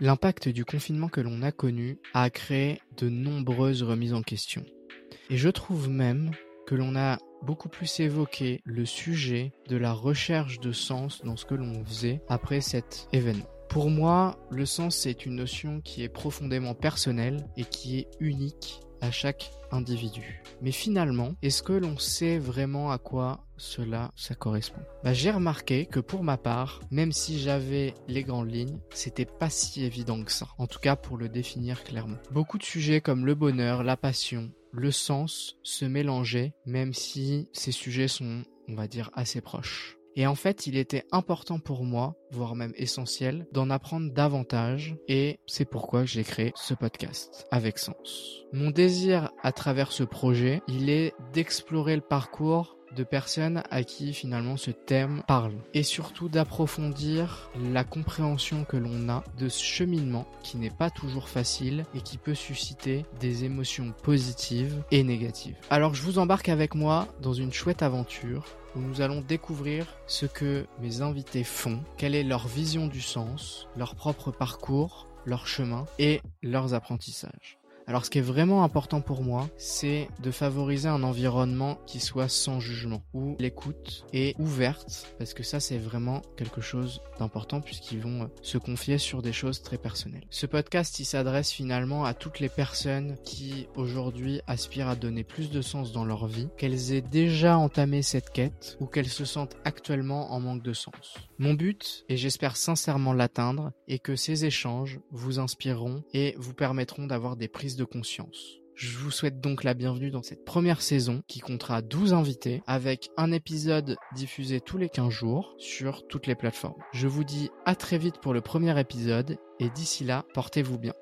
l'impact du confinement que l'on a connu a créé de nombreuses remises en question. Et je trouve même que l'on a beaucoup plus évoqué le sujet de la recherche de sens dans ce que l'on faisait après cet événement. Pour moi, le sens, c'est une notion qui est profondément personnelle et qui est unique à chaque individu. Mais finalement, est-ce que l'on sait vraiment à quoi cela ça correspond? Bah, J'ai remarqué que pour ma part, même si j'avais les grandes lignes, c'était pas si évident que ça. En tout cas pour le définir clairement. Beaucoup de sujets comme le bonheur, la passion, le sens se mélangeaient, même si ces sujets sont, on va dire, assez proches. Et en fait, il était important pour moi, voire même essentiel, d'en apprendre davantage et c'est pourquoi j'ai créé ce podcast avec sens. Mon désir à travers ce projet, il est d'explorer le parcours de personnes à qui finalement ce thème parle et surtout d'approfondir la compréhension que l'on a de ce cheminement qui n'est pas toujours facile et qui peut susciter des émotions positives et négatives. Alors je vous embarque avec moi dans une chouette aventure où nous allons découvrir ce que mes invités font, quelle est leur vision du sens, leur propre parcours, leur chemin et leurs apprentissages. Alors ce qui est vraiment important pour moi, c'est de favoriser un environnement qui soit sans jugement, où l'écoute est ouverte, parce que ça c'est vraiment quelque chose d'important puisqu'ils vont euh, se confier sur des choses très personnelles. Ce podcast, il s'adresse finalement à toutes les personnes qui aujourd'hui aspirent à donner plus de sens dans leur vie, qu'elles aient déjà entamé cette quête ou qu'elles se sentent actuellement en manque de sens. Mon but, et j'espère sincèrement l'atteindre, est que ces échanges vous inspireront et vous permettront d'avoir des prises de conscience. Je vous souhaite donc la bienvenue dans cette première saison qui comptera 12 invités avec un épisode diffusé tous les 15 jours sur toutes les plateformes. Je vous dis à très vite pour le premier épisode et d'ici là, portez-vous bien.